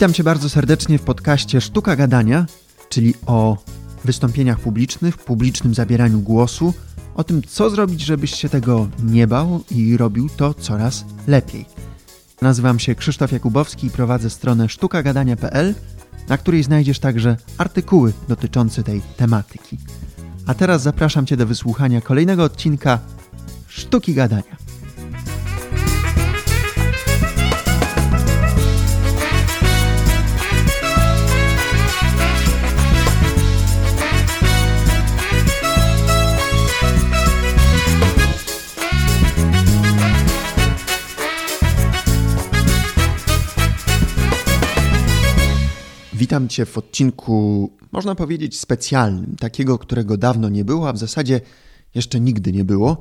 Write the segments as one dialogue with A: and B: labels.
A: Witam Cię bardzo serdecznie w podcaście Sztuka Gadania, czyli o wystąpieniach publicznych, publicznym zabieraniu głosu, o tym, co zrobić, żebyś się tego nie bał i robił to coraz lepiej. Nazywam się Krzysztof Jakubowski i prowadzę stronę sztukagadania.pl, na której znajdziesz także artykuły dotyczące tej tematyki. A teraz zapraszam Cię do wysłuchania kolejnego odcinka Sztuki Gadania. Witam Cię w odcinku, można powiedzieć, specjalnym, takiego, którego dawno nie było, a w zasadzie jeszcze nigdy nie było.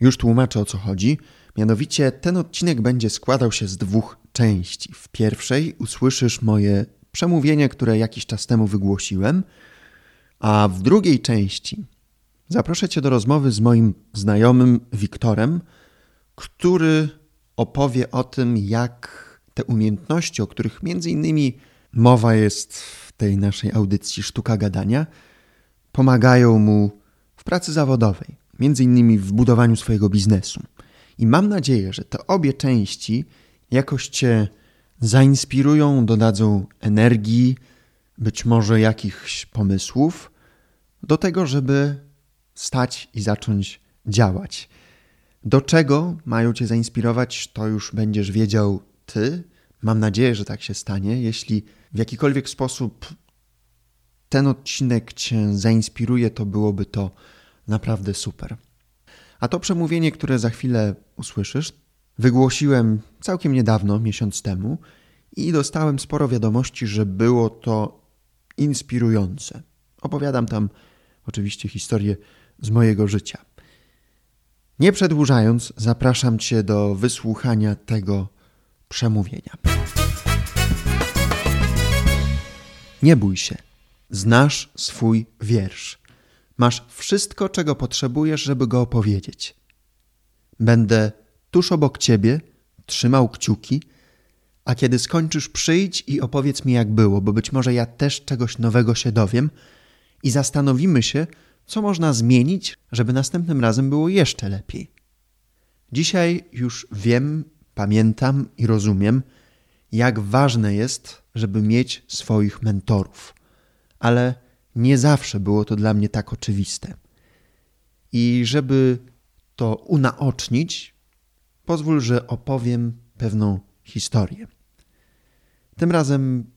A: Już tłumaczę o co chodzi. Mianowicie ten odcinek będzie składał się z dwóch części. W pierwszej usłyszysz moje przemówienie, które jakiś czas temu wygłosiłem, a w drugiej części zaproszę Cię do rozmowy z moim znajomym Wiktorem, który opowie o tym, jak te umiejętności, o których między innymi mowa jest w tej naszej audycji Sztuka Gadania, pomagają mu w pracy zawodowej, między innymi w budowaniu swojego biznesu. I mam nadzieję, że te obie części jakoś Cię zainspirują, dodadzą energii, być może jakichś pomysłów do tego, żeby stać i zacząć działać. Do czego mają Cię zainspirować, to już będziesz wiedział Ty. Mam nadzieję, że tak się stanie. Jeśli w jakikolwiek sposób ten odcinek Cię zainspiruje, to byłoby to naprawdę super. A to przemówienie, które za chwilę usłyszysz, wygłosiłem całkiem niedawno, miesiąc temu, i dostałem sporo wiadomości, że było to inspirujące. Opowiadam tam oczywiście historię z mojego życia. Nie przedłużając, zapraszam Cię do wysłuchania tego przemówienia. Nie bój się. Znasz swój wiersz. Masz wszystko, czego potrzebujesz, żeby go opowiedzieć. Będę tuż obok ciebie, trzymał kciuki, a kiedy skończysz, przyjdź i opowiedz mi, jak było, bo być może ja też czegoś nowego się dowiem i zastanowimy się, co można zmienić, żeby następnym razem było jeszcze lepiej. Dzisiaj już wiem, pamiętam i rozumiem, jak ważne jest, żeby mieć swoich mentorów. Ale nie zawsze było to dla mnie tak oczywiste. I żeby to unaocznić, pozwól, że opowiem pewną historię. Tym razem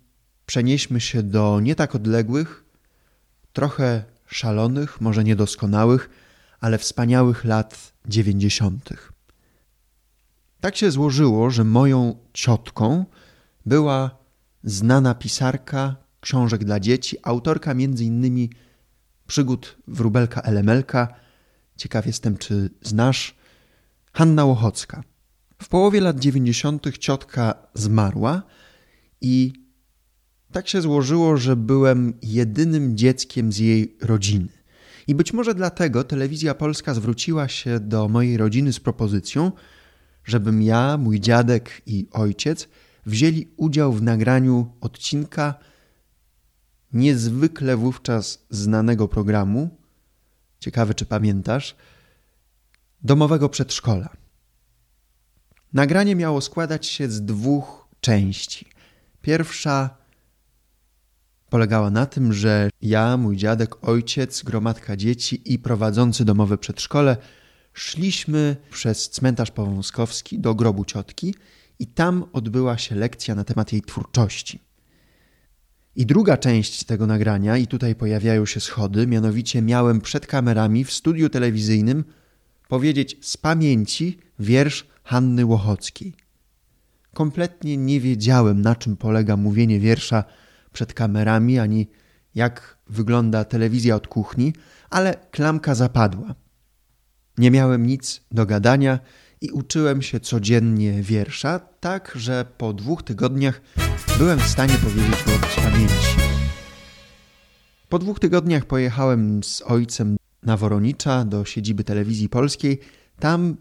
A: przenieśmy się do nie tak odległych, trochę szalonych, może niedoskonałych, ale wspaniałych lat dziewięćdziesiątych. Tak się złożyło, że moją ciotką była znana pisarka książek dla dzieci, autorka m.in. przygód Wróbelka Elemelka. Ciekaw jestem, czy znasz. Hanna Łochocka. W połowie lat 90. ciotka zmarła i tak się złożyło, że byłem jedynym dzieckiem z jej rodziny. I być może dlatego telewizja polska zwróciła się do mojej rodziny z propozycją, żebym ja, mój dziadek i ojciec wzięli udział w nagraniu odcinka niezwykle wówczas znanego programu, ciekawe czy pamiętasz, domowego przedszkola. Nagranie miało składać się z dwóch części. Pierwsza polegała na tym, że ja, mój dziadek, ojciec, gromadka dzieci i prowadzący domowe przedszkole szliśmy przez cmentarz powązkowski do grobu ciotki i tam odbyła się lekcja na temat jej twórczości. I druga część tego nagrania, i tutaj pojawiają się schody, mianowicie miałem przed kamerami w studiu telewizyjnym powiedzieć z pamięci wiersz Hanny Łochockiej. Kompletnie nie wiedziałem, na czym polega mówienie wiersza przed kamerami, ani jak wygląda telewizja od kuchni, ale klamka zapadła. Nie miałem nic do gadania i uczyłem się codziennie wiersza, tak że po dwóch tygodniach byłem w stanie powiedzieć go z pamięci. Po dwóch tygodniach pojechałem z ojcem na Woronicza do siedziby telewizji polskiej. Tam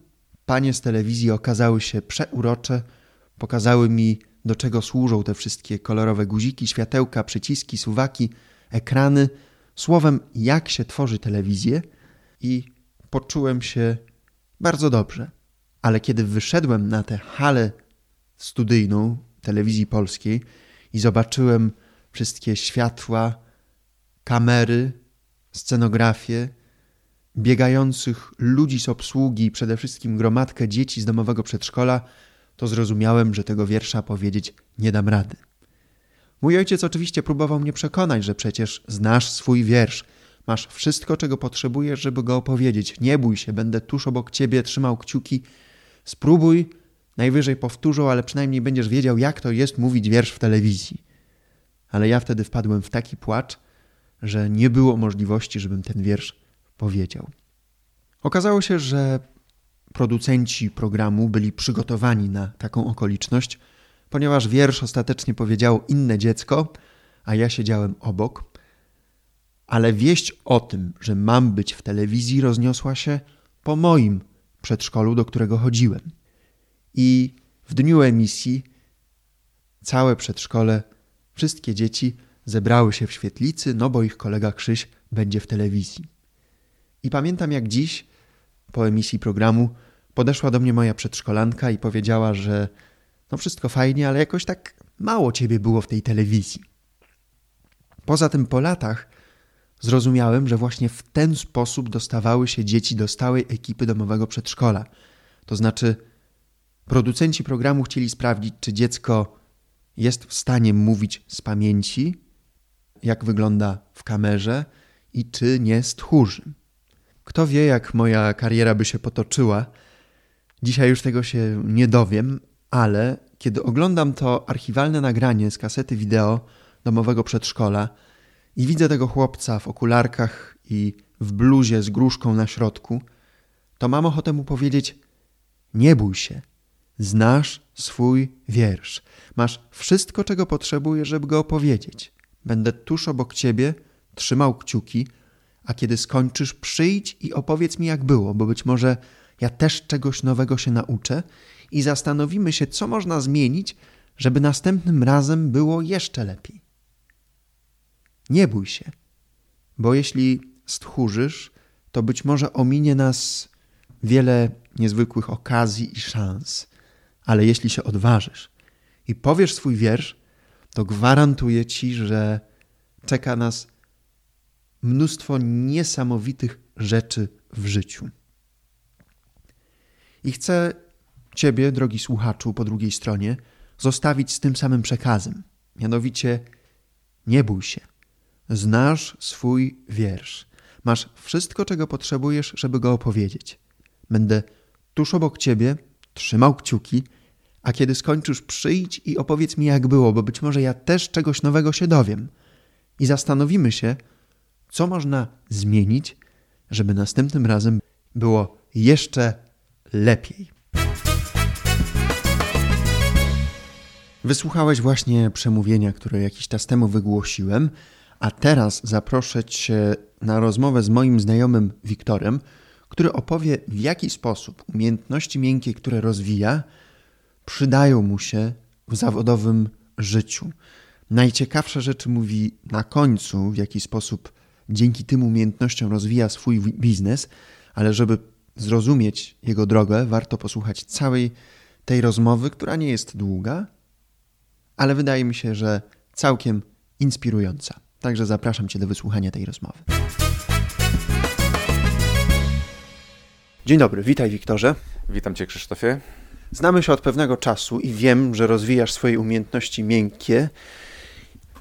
A: panie z telewizji okazały się przeurocze, pokazały mi do czego służą te wszystkie kolorowe guziki, światełka, przyciski, suwaki, ekrany, słowem, jak się tworzy telewizję i poczułem się bardzo dobrze. Ale kiedy wyszedłem na tę halę studyjną telewizji polskiej i zobaczyłem wszystkie światła, kamery, scenografię, biegających ludzi z obsługi, przede wszystkim gromadkę dzieci z domowego przedszkola, to zrozumiałem, że tego wiersza powiedzieć nie dam rady. Mój ojciec oczywiście próbował mnie przekonać, że przecież znasz swój wiersz, masz wszystko, czego potrzebujesz, żeby go opowiedzieć. Nie bój się, będę tuż obok ciebie, trzymał kciuki. Spróbuj, najwyżej powtórzą, ale przynajmniej będziesz wiedział, jak to jest mówić wiersz w telewizji. Ale ja wtedy wpadłem w taki płacz, że nie było możliwości, żebym ten wiersz powiedział. Okazało się, że producenci programu byli przygotowani na taką okoliczność, ponieważ wiersz ostatecznie powiedziało inne dziecko, a ja siedziałem obok. Ale wieść o tym, że mam być w telewizji, rozniosła się po moim przedszkolu, do którego chodziłem. I w dniu emisji całe przedszkole, wszystkie dzieci zebrały się w świetlicy, no bo ich kolega Krzyś będzie w telewizji. I pamiętam jak dziś, po emisji programu, podeszła do mnie moja przedszkolanka i powiedziała, że no wszystko fajnie, ale jakoś tak mało ciebie było w tej telewizji. Poza tym po latach zrozumiałem, że właśnie w ten sposób dostawały się dzieci do stałej ekipy domowego przedszkola. To znaczy, producenci programu chcieli sprawdzić, czy dziecko jest w stanie mówić z pamięci, jak wygląda w kamerze i czy nie stchórzy. Kto wie, jak moja kariera by się potoczyła. Dzisiaj już tego się nie dowiem, ale kiedy oglądam to archiwalne nagranie z kasety wideo domowego przedszkola i widzę tego chłopca w okularkach i w bluzie z gruszką na środku, to mam ochotę mu powiedzieć: Nie bój się, znasz swój wiersz, masz wszystko, czego potrzebujesz, żeby go opowiedzieć. Będę tuż obok ciebie, trzymał kciuki, a kiedy skończysz, przyjdź i opowiedz mi, jak było, bo być może ja też czegoś nowego się nauczę i zastanowimy się, co można zmienić, żeby następnym razem było jeszcze lepiej. Nie bój się, bo jeśli stchórzysz, to być może ominie nas wiele niezwykłych okazji i szans, ale jeśli się odważysz i powiesz swój wiersz, to gwarantuję ci, że czeka nas mnóstwo niesamowitych rzeczy w życiu. I chcę Ciebie, drogi słuchaczu, po drugiej stronie, zostawić z tym samym przekazem. Mianowicie, nie bój się. Znasz swój wiersz. Masz wszystko, czego potrzebujesz, żeby go opowiedzieć. Będę tuż obok Ciebie, trzymał kciuki, a kiedy skończysz, przyjdź i opowiedz mi, jak było, bo być może ja też czegoś nowego się dowiem. I zastanowimy się, co można zmienić, żeby następnym razem było jeszcze lepiej. Wysłuchałeś właśnie przemówienia, które jakiś czas temu wygłosiłem, a teraz zaproszę Cię na rozmowę z moim znajomym Wiktorem, który opowie, w jaki sposób umiejętności miękkie, które rozwija, przydają mu się w zawodowym życiu. Najciekawsze rzeczy mówi na końcu, w jaki sposób dzięki tym umiejętnościom rozwija swój biznes, ale żeby zrozumieć jego drogę, warto posłuchać całej tej rozmowy, która nie jest długa, ale wydaje mi się, że całkiem inspirująca. Także zapraszam Cię do wysłuchania tej rozmowy. Dzień dobry, witaj Wiktorze.
B: Witam Cię Krzysztofie.
A: Znamy się od pewnego czasu i wiem, że rozwijasz swoje umiejętności miękkie,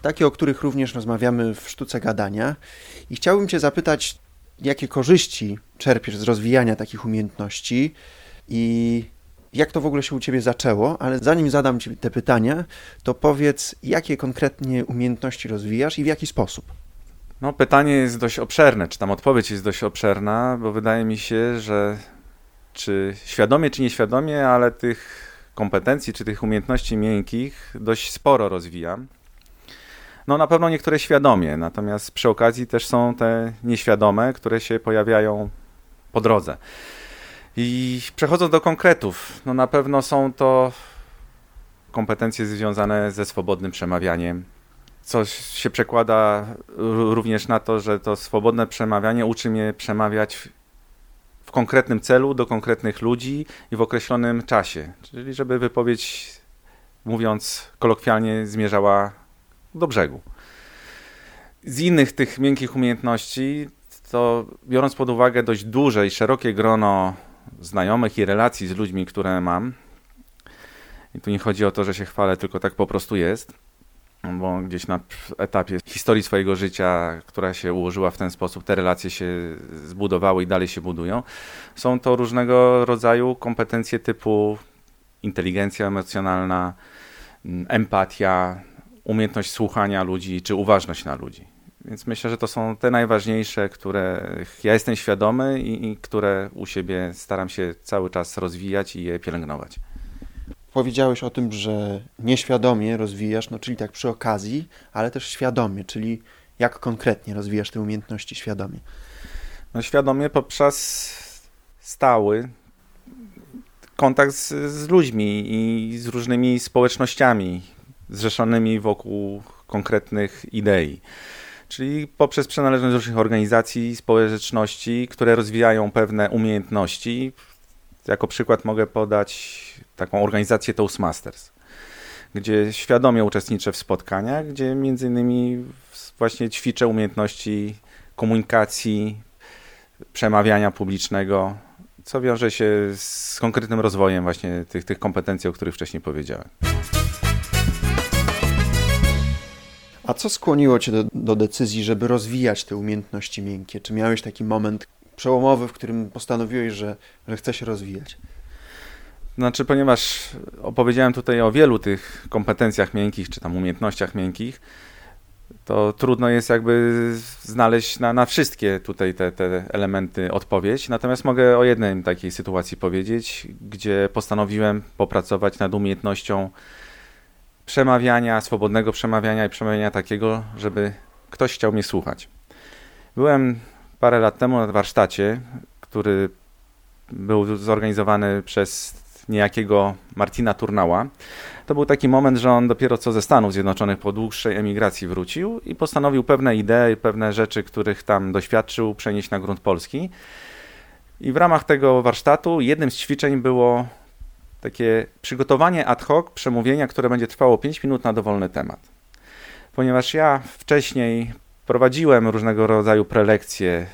A: takie, o których również rozmawiamy w sztuce gadania. I chciałbym Cię zapytać, jakie korzyści czerpiesz z rozwijania takich umiejętności i jak to w ogóle się u Ciebie zaczęło, ale zanim zadam Ci te pytania, to powiedz, jakie konkretnie umiejętności rozwijasz i w jaki sposób?
B: No, pytanie jest dość obszerne, czy tam odpowiedź jest dość obszerna, bo wydaje mi się, że czy świadomie, czy nieświadomie, ale tych kompetencji, czy tych umiejętności miękkich dość sporo rozwijam. No na pewno niektóre świadomie, natomiast przy okazji też są te nieświadome, które się pojawiają po drodze. I przechodząc do konkretów, no na pewno są to kompetencje związane ze swobodnym przemawianiem, co się przekłada również na to, że to swobodne przemawianie uczy mnie przemawiać w konkretnym celu, do konkretnych ludzi i w określonym czasie. Czyli żeby wypowiedź, mówiąc kolokwialnie, zmierzała do brzegu. Z innych tych miękkich umiejętności, to biorąc pod uwagę dość duże i szerokie grono znajomych i relacji z ludźmi, które mam, i tu nie chodzi o to, że się chwalę, tylko tak po prostu jest, bo gdzieś na etapie historii swojego życia, która się ułożyła w ten sposób, te relacje się zbudowały i dalej się budują. Są to różnego rodzaju kompetencje typu inteligencja emocjonalna, empatia, umiejętność słuchania ludzi czy uważność na ludzi. Więc myślę, że to są te najważniejsze, które ja jestem świadomy i, i które u siebie staram się cały czas rozwijać i je pielęgnować.
A: Powiedziałeś o tym, że nieświadomie rozwijasz, no czyli tak przy okazji, ale też świadomie, czyli jak konkretnie rozwijasz te umiejętności świadomie?
B: No świadomie poprzez stały kontakt z, z ludźmi i z różnymi społecznościami zrzeszonymi wokół konkretnych idei czyli poprzez przynależność do różnych organizacji, społeczności, które rozwijają pewne umiejętności. Jako przykład mogę podać taką organizację Toastmasters, gdzie świadomie uczestniczę w spotkaniach, gdzie między innymi właśnie ćwiczę umiejętności komunikacji, przemawiania publicznego, co wiąże się z konkretnym rozwojem właśnie tych, tych kompetencji, o których wcześniej powiedziałem.
A: A co skłoniło Cię do, do, decyzji, żeby rozwijać te umiejętności miękkie? Czy miałeś taki moment przełomowy, w którym postanowiłeś, że, że chce się rozwijać?
B: Znaczy, ponieważ opowiedziałem tutaj o wielu tych kompetencjach miękkich, czy tam umiejętnościach miękkich, to trudno jest jakby znaleźć na, na wszystkie tutaj te, te elementy odpowiedź. Natomiast mogę o jednej takiej sytuacji powiedzieć, gdzie postanowiłem popracować nad umiejętnością przemawiania, swobodnego przemawiania i przemawiania takiego, żeby ktoś chciał mnie słuchać. Byłem parę lat temu na warsztacie, który był zorganizowany przez niejakiego Martina Turnała. To był taki moment, że on dopiero co ze Stanów Zjednoczonych po dłuższej emigracji wrócił i postanowił pewne idee, pewne rzeczy, których tam doświadczył, przenieść na grunt polski. I w ramach tego warsztatu jednym z ćwiczeń było takie przygotowanie ad hoc przemówienia, które będzie trwało 5 minut na dowolny temat. Ponieważ ja wcześniej prowadziłem różnego rodzaju prelekcje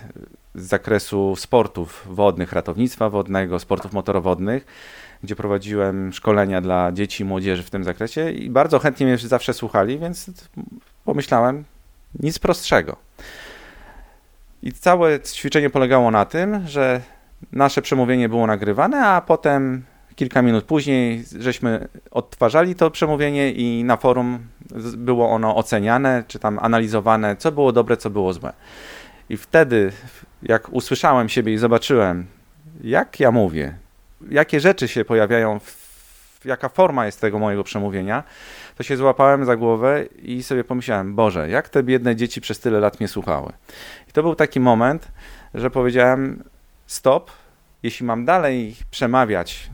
B: z zakresu sportów wodnych, ratownictwa wodnego, sportów motorowodnych, gdzie prowadziłem szkolenia dla dzieci i młodzieży w tym zakresie i bardzo chętnie mnie zawsze słuchali, więc pomyślałem, nic prostszego. I całe ćwiczenie polegało na tym, że nasze przemówienie było nagrywane, a potem Kilka minut później żeśmy odtwarzali to przemówienie i na forum było ono oceniane, czy tam analizowane, co było dobre, co było złe. I wtedy, jak usłyszałem siebie i zobaczyłem, jak ja mówię, jakie rzeczy się pojawiają, jaka forma jest tego mojego przemówienia, to się złapałem za głowę i sobie pomyślałem, Boże, jak te biedne dzieci przez tyle lat mnie słuchały. I to był taki moment, że powiedziałem, stop, jeśli mam dalej przemawiać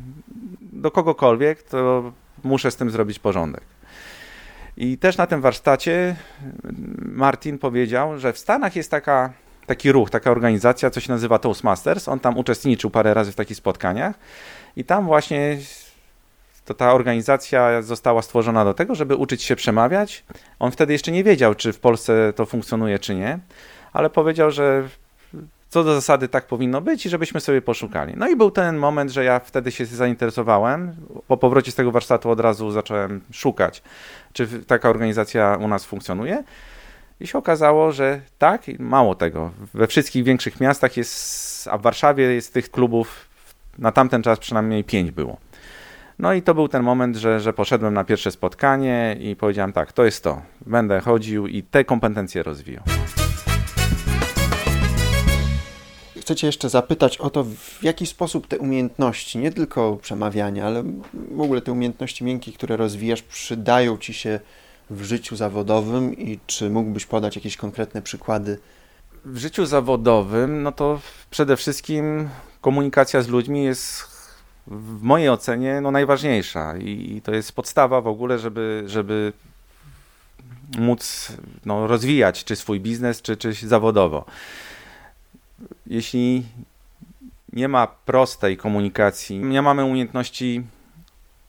B: do kogokolwiek, to muszę z tym zrobić porządek. I też na tym warsztacie Martin powiedział, że w Stanach jest taka, taki ruch, taka organizacja, co się nazywa Toastmasters. On tam uczestniczył parę razy w takich spotkaniach i tam właśnie to ta organizacja została stworzona do tego, żeby uczyć się przemawiać. On wtedy jeszcze nie wiedział, czy w Polsce to funkcjonuje, czy nie, ale powiedział, że co do zasady tak powinno być i żebyśmy sobie poszukali. No i był ten moment, że ja wtedy się zainteresowałem. Po powrocie z tego warsztatu od razu zacząłem szukać, czy taka organizacja u nas funkcjonuje. I się okazało, że tak, mało tego. We wszystkich większych miastach jest, a w Warszawie jest tych klubów na tamten czas przynajmniej pięć było. No i to był ten moment, że, że poszedłem na pierwsze spotkanie i powiedziałem tak, to jest to. Będę chodził i te kompetencje rozwijał
A: chcę Cię jeszcze zapytać o to, w jaki sposób te umiejętności, nie tylko przemawiania, ale w ogóle te umiejętności miękkie, które rozwijasz, przydają Ci się w życiu zawodowym i czy mógłbyś podać jakieś konkretne przykłady?
B: W życiu zawodowym, no to przede wszystkim komunikacja z ludźmi jest w mojej ocenie no, najważniejsza i, to jest podstawa w ogóle, żeby, żeby móc no, rozwijać czy swój biznes, czy, czy zawodowo. Jeśli nie ma prostej komunikacji, nie mamy umiejętności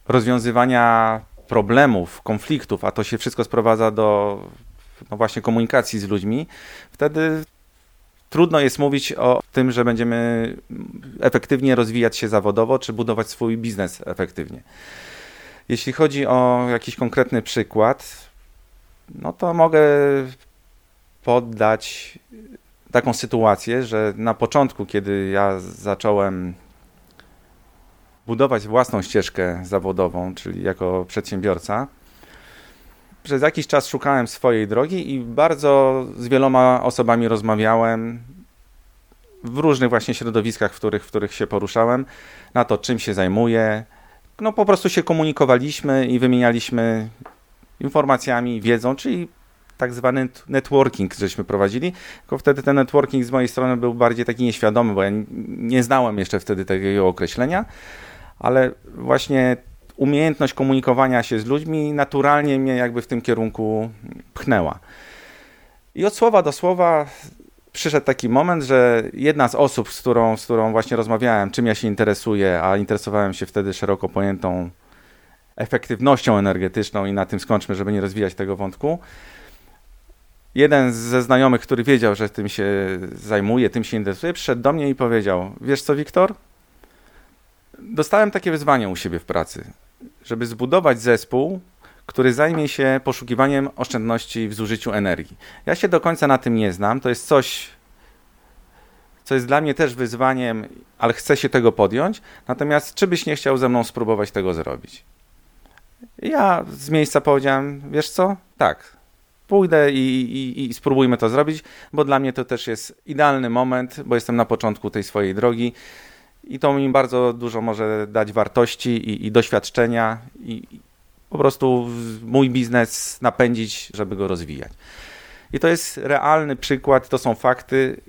B: rozwiązywania problemów, konfliktów, a to się wszystko sprowadza do no właśnie komunikacji z ludźmi, wtedy trudno jest mówić o tym, że będziemy efektywnie rozwijać się zawodowo, czy budować swój biznes efektywnie. Jeśli chodzi o jakiś konkretny przykład, no to mogę poddać taką sytuację, że na początku, kiedy ja zacząłem budować własną ścieżkę zawodową, czyli jako przedsiębiorca, przez jakiś czas szukałem swojej drogi i bardzo z wieloma osobami rozmawiałem w różnych właśnie środowiskach, w których, w których się poruszałem, na to, czym się zajmuję. No po prostu się komunikowaliśmy i wymienialiśmy informacjami, wiedzą, czyli tak zwany networking, żeśmy prowadzili, tylko wtedy ten networking z mojej strony był bardziej taki nieświadomy, bo ja nie znałem jeszcze wtedy tego określenia, ale właśnie umiejętność komunikowania się z ludźmi naturalnie mnie jakby w tym kierunku pchnęła. I od słowa do słowa przyszedł taki moment, że jedna z osób, z którą, z którą właśnie rozmawiałem, czym ja się interesuję, a interesowałem się wtedy szeroko pojętą efektywnością energetyczną i na tym skończmy, żeby nie rozwijać tego wątku. Jeden ze znajomych, który wiedział, że tym się zajmuje, tym się interesuje, przyszedł do mnie i powiedział: Wiesz co, Wiktor? Dostałem takie wyzwanie u siebie w pracy, żeby zbudować zespół, który zajmie się poszukiwaniem oszczędności w zużyciu energii. Ja się do końca na tym nie znam. To jest coś, co jest dla mnie też wyzwaniem, ale chcę się tego podjąć. Natomiast czy byś nie chciał ze mną spróbować tego zrobić? Ja z miejsca powiedziałem, wiesz co? Tak. Pójdę i, i, i spróbujmy to zrobić, bo dla mnie to też jest idealny moment, bo jestem na początku tej swojej drogi i to mi bardzo dużo może dać wartości i, i doświadczenia i, po prostu mój biznes napędzić, żeby go rozwijać. I to jest realny przykład, to są fakty.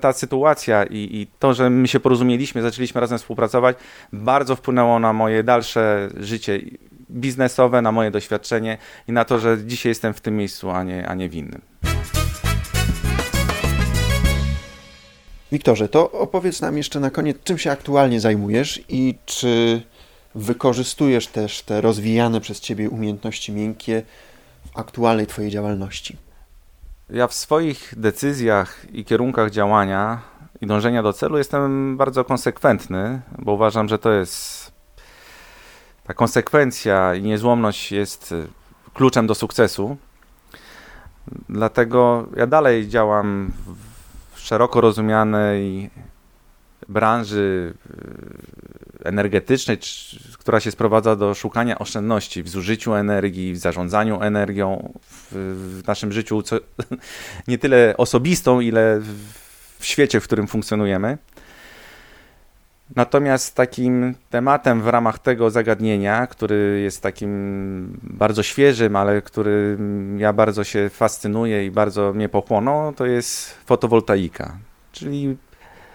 B: Ta sytuacja i, i, to, że my się porozumieliśmy, zaczęliśmy razem współpracować, bardzo wpłynęło na moje dalsze życie biznesowe, na moje doświadczenie i na to, że dzisiaj jestem w tym miejscu, a nie, a nie w innym.
A: Wiktorze, to opowiedz nam jeszcze na koniec, czym się aktualnie zajmujesz i czy wykorzystujesz też te rozwijane przez Ciebie umiejętności miękkie w aktualnej Twojej działalności?
B: Ja w swoich decyzjach i kierunkach działania i dążenia do celu jestem bardzo konsekwentny, bo uważam, że to jest ta konsekwencja i niezłomność jest kluczem do sukcesu. Dlatego ja dalej działam w szeroko rozumianej branży energetycznej, która się sprowadza do szukania oszczędności w zużyciu energii, w zarządzaniu energią, w, w naszym życiu, co, nie tyle osobistą, ile w świecie, w którym funkcjonujemy. Natomiast takim tematem w ramach tego zagadnienia, który jest takim bardzo świeżym, ale który ja bardzo się fascynuję i bardzo mnie pochłonął, to jest fotowoltaika, czyli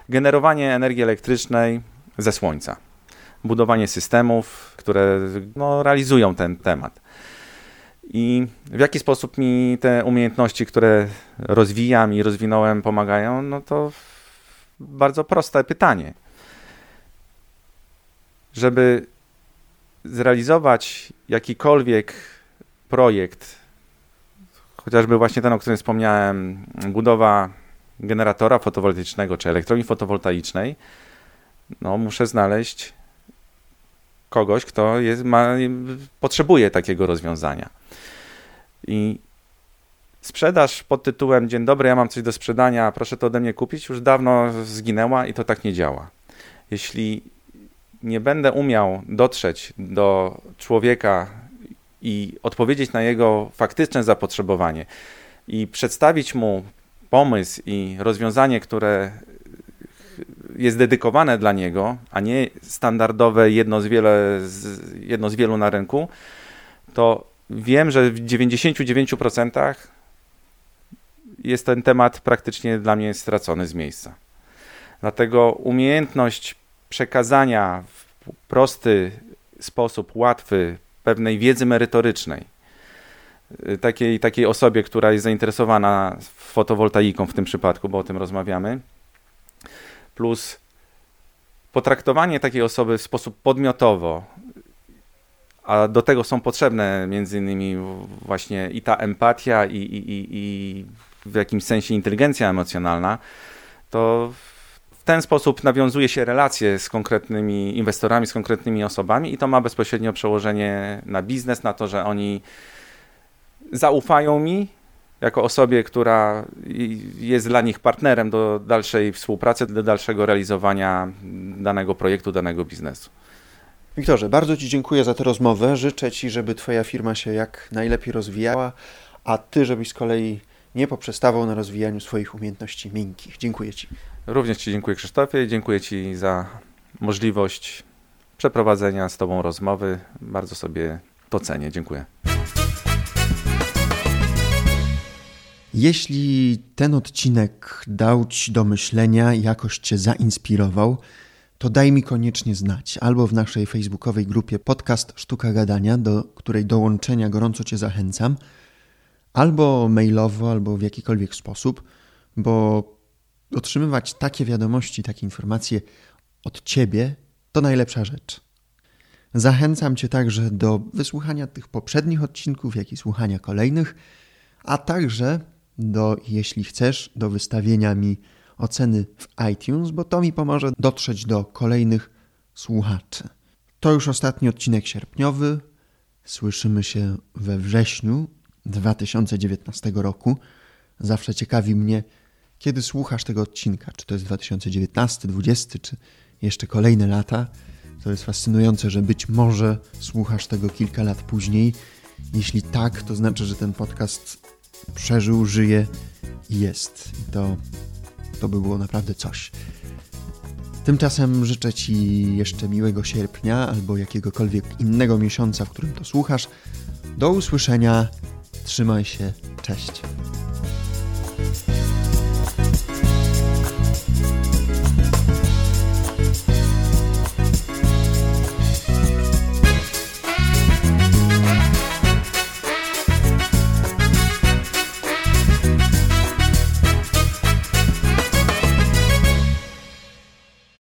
B: generowanie energii elektrycznej ze słońca budowanie systemów, które no, realizują ten temat. I w jaki sposób mi te umiejętności, które rozwijam i rozwinąłem, pomagają? No to bardzo proste pytanie. Żeby zrealizować jakikolwiek projekt, chociażby właśnie ten, o którym wspomniałem, budowa generatora fotowoltaicznego czy elektrowni fotowoltaicznej, no muszę znaleźć kogoś, kto jest, ma, potrzebuje takiego rozwiązania. I sprzedaż pod tytułem Dzień dobry, ja mam coś do sprzedania, proszę to ode mnie kupić, już dawno zginęła i to tak nie działa. Jeśli nie będę umiał dotrzeć do człowieka i odpowiedzieć na jego faktyczne zapotrzebowanie i przedstawić mu pomysł i rozwiązanie, które jest dedykowane dla niego, a nie standardowe jedno z, wiele, jedno z wielu na rynku, to wiem, że w 99% jest ten temat praktycznie dla mnie stracony z miejsca. Dlatego umiejętność przekazania prosty sposób, łatwy, pewnej wiedzy merytorycznej, y, takiej, takiej osobie, która jest zainteresowana fotowoltaiką w tym przypadku, bo o tym rozmawiamy, plus potraktowanie takiej osoby w sposób podmiotowo, a do tego są potrzebne między innymi właśnie i ta empatia, i, i, i, i w jakimś sensie inteligencja emocjonalna, to w ten sposób nawiązuje się relacje z konkretnymi inwestorami, z konkretnymi osobami i to ma bezpośrednio przełożenie na biznes, na to, że oni zaufają mi jako osobie, która jest dla nich partnerem do dalszej współpracy, do dalszego realizowania danego projektu, danego biznesu.
A: Wiktorze, bardzo Ci dziękuję za tę rozmowę. Życzę Ci, żeby Twoja firma się jak najlepiej rozwijała, a Ty, żebyś z kolei nie poprzestawał na rozwijaniu swoich umiejętności miękkich. Dziękuję Ci.
B: Również Ci dziękuję Krzysztofie, dziękuję Ci za możliwość przeprowadzenia z Tobą rozmowy. Bardzo sobie to cenię. Dziękuję.
A: Jeśli ten odcinek dał Ci do myślenia, jakoś Cię zainspirował, to daj mi koniecznie znać albo w naszej facebookowej grupie Podcast Sztuka Gadania, do której dołączenia gorąco Cię zachęcam, albo mailowo, albo w jakikolwiek sposób, bo otrzymywać takie wiadomości, takie informacje od Ciebie to najlepsza rzecz. Zachęcam Cię także do wysłuchania tych poprzednich odcinków, jak i słuchania kolejnych, a także do, jeśli chcesz, do wystawienia mi oceny w iTunes, bo to mi pomoże dotrzeć do kolejnych słuchaczy. To już ostatni odcinek sierpniowy. Słyszymy się we wrześniu 2019 roku. Zawsze ciekawi mnie, kiedy słuchasz tego odcinka, czy to jest 2019, 2020, czy jeszcze kolejne lata. To jest fascynujące, że być może słuchasz tego kilka lat później. Jeśli tak, to znaczy, że ten podcast przeżył, żyje i jest. I to, to by było naprawdę coś. Tymczasem życzę Ci jeszcze miłego sierpnia albo jakiegokolwiek innego miesiąca, w którym to słuchasz. Do usłyszenia. Trzymaj się. Cześć.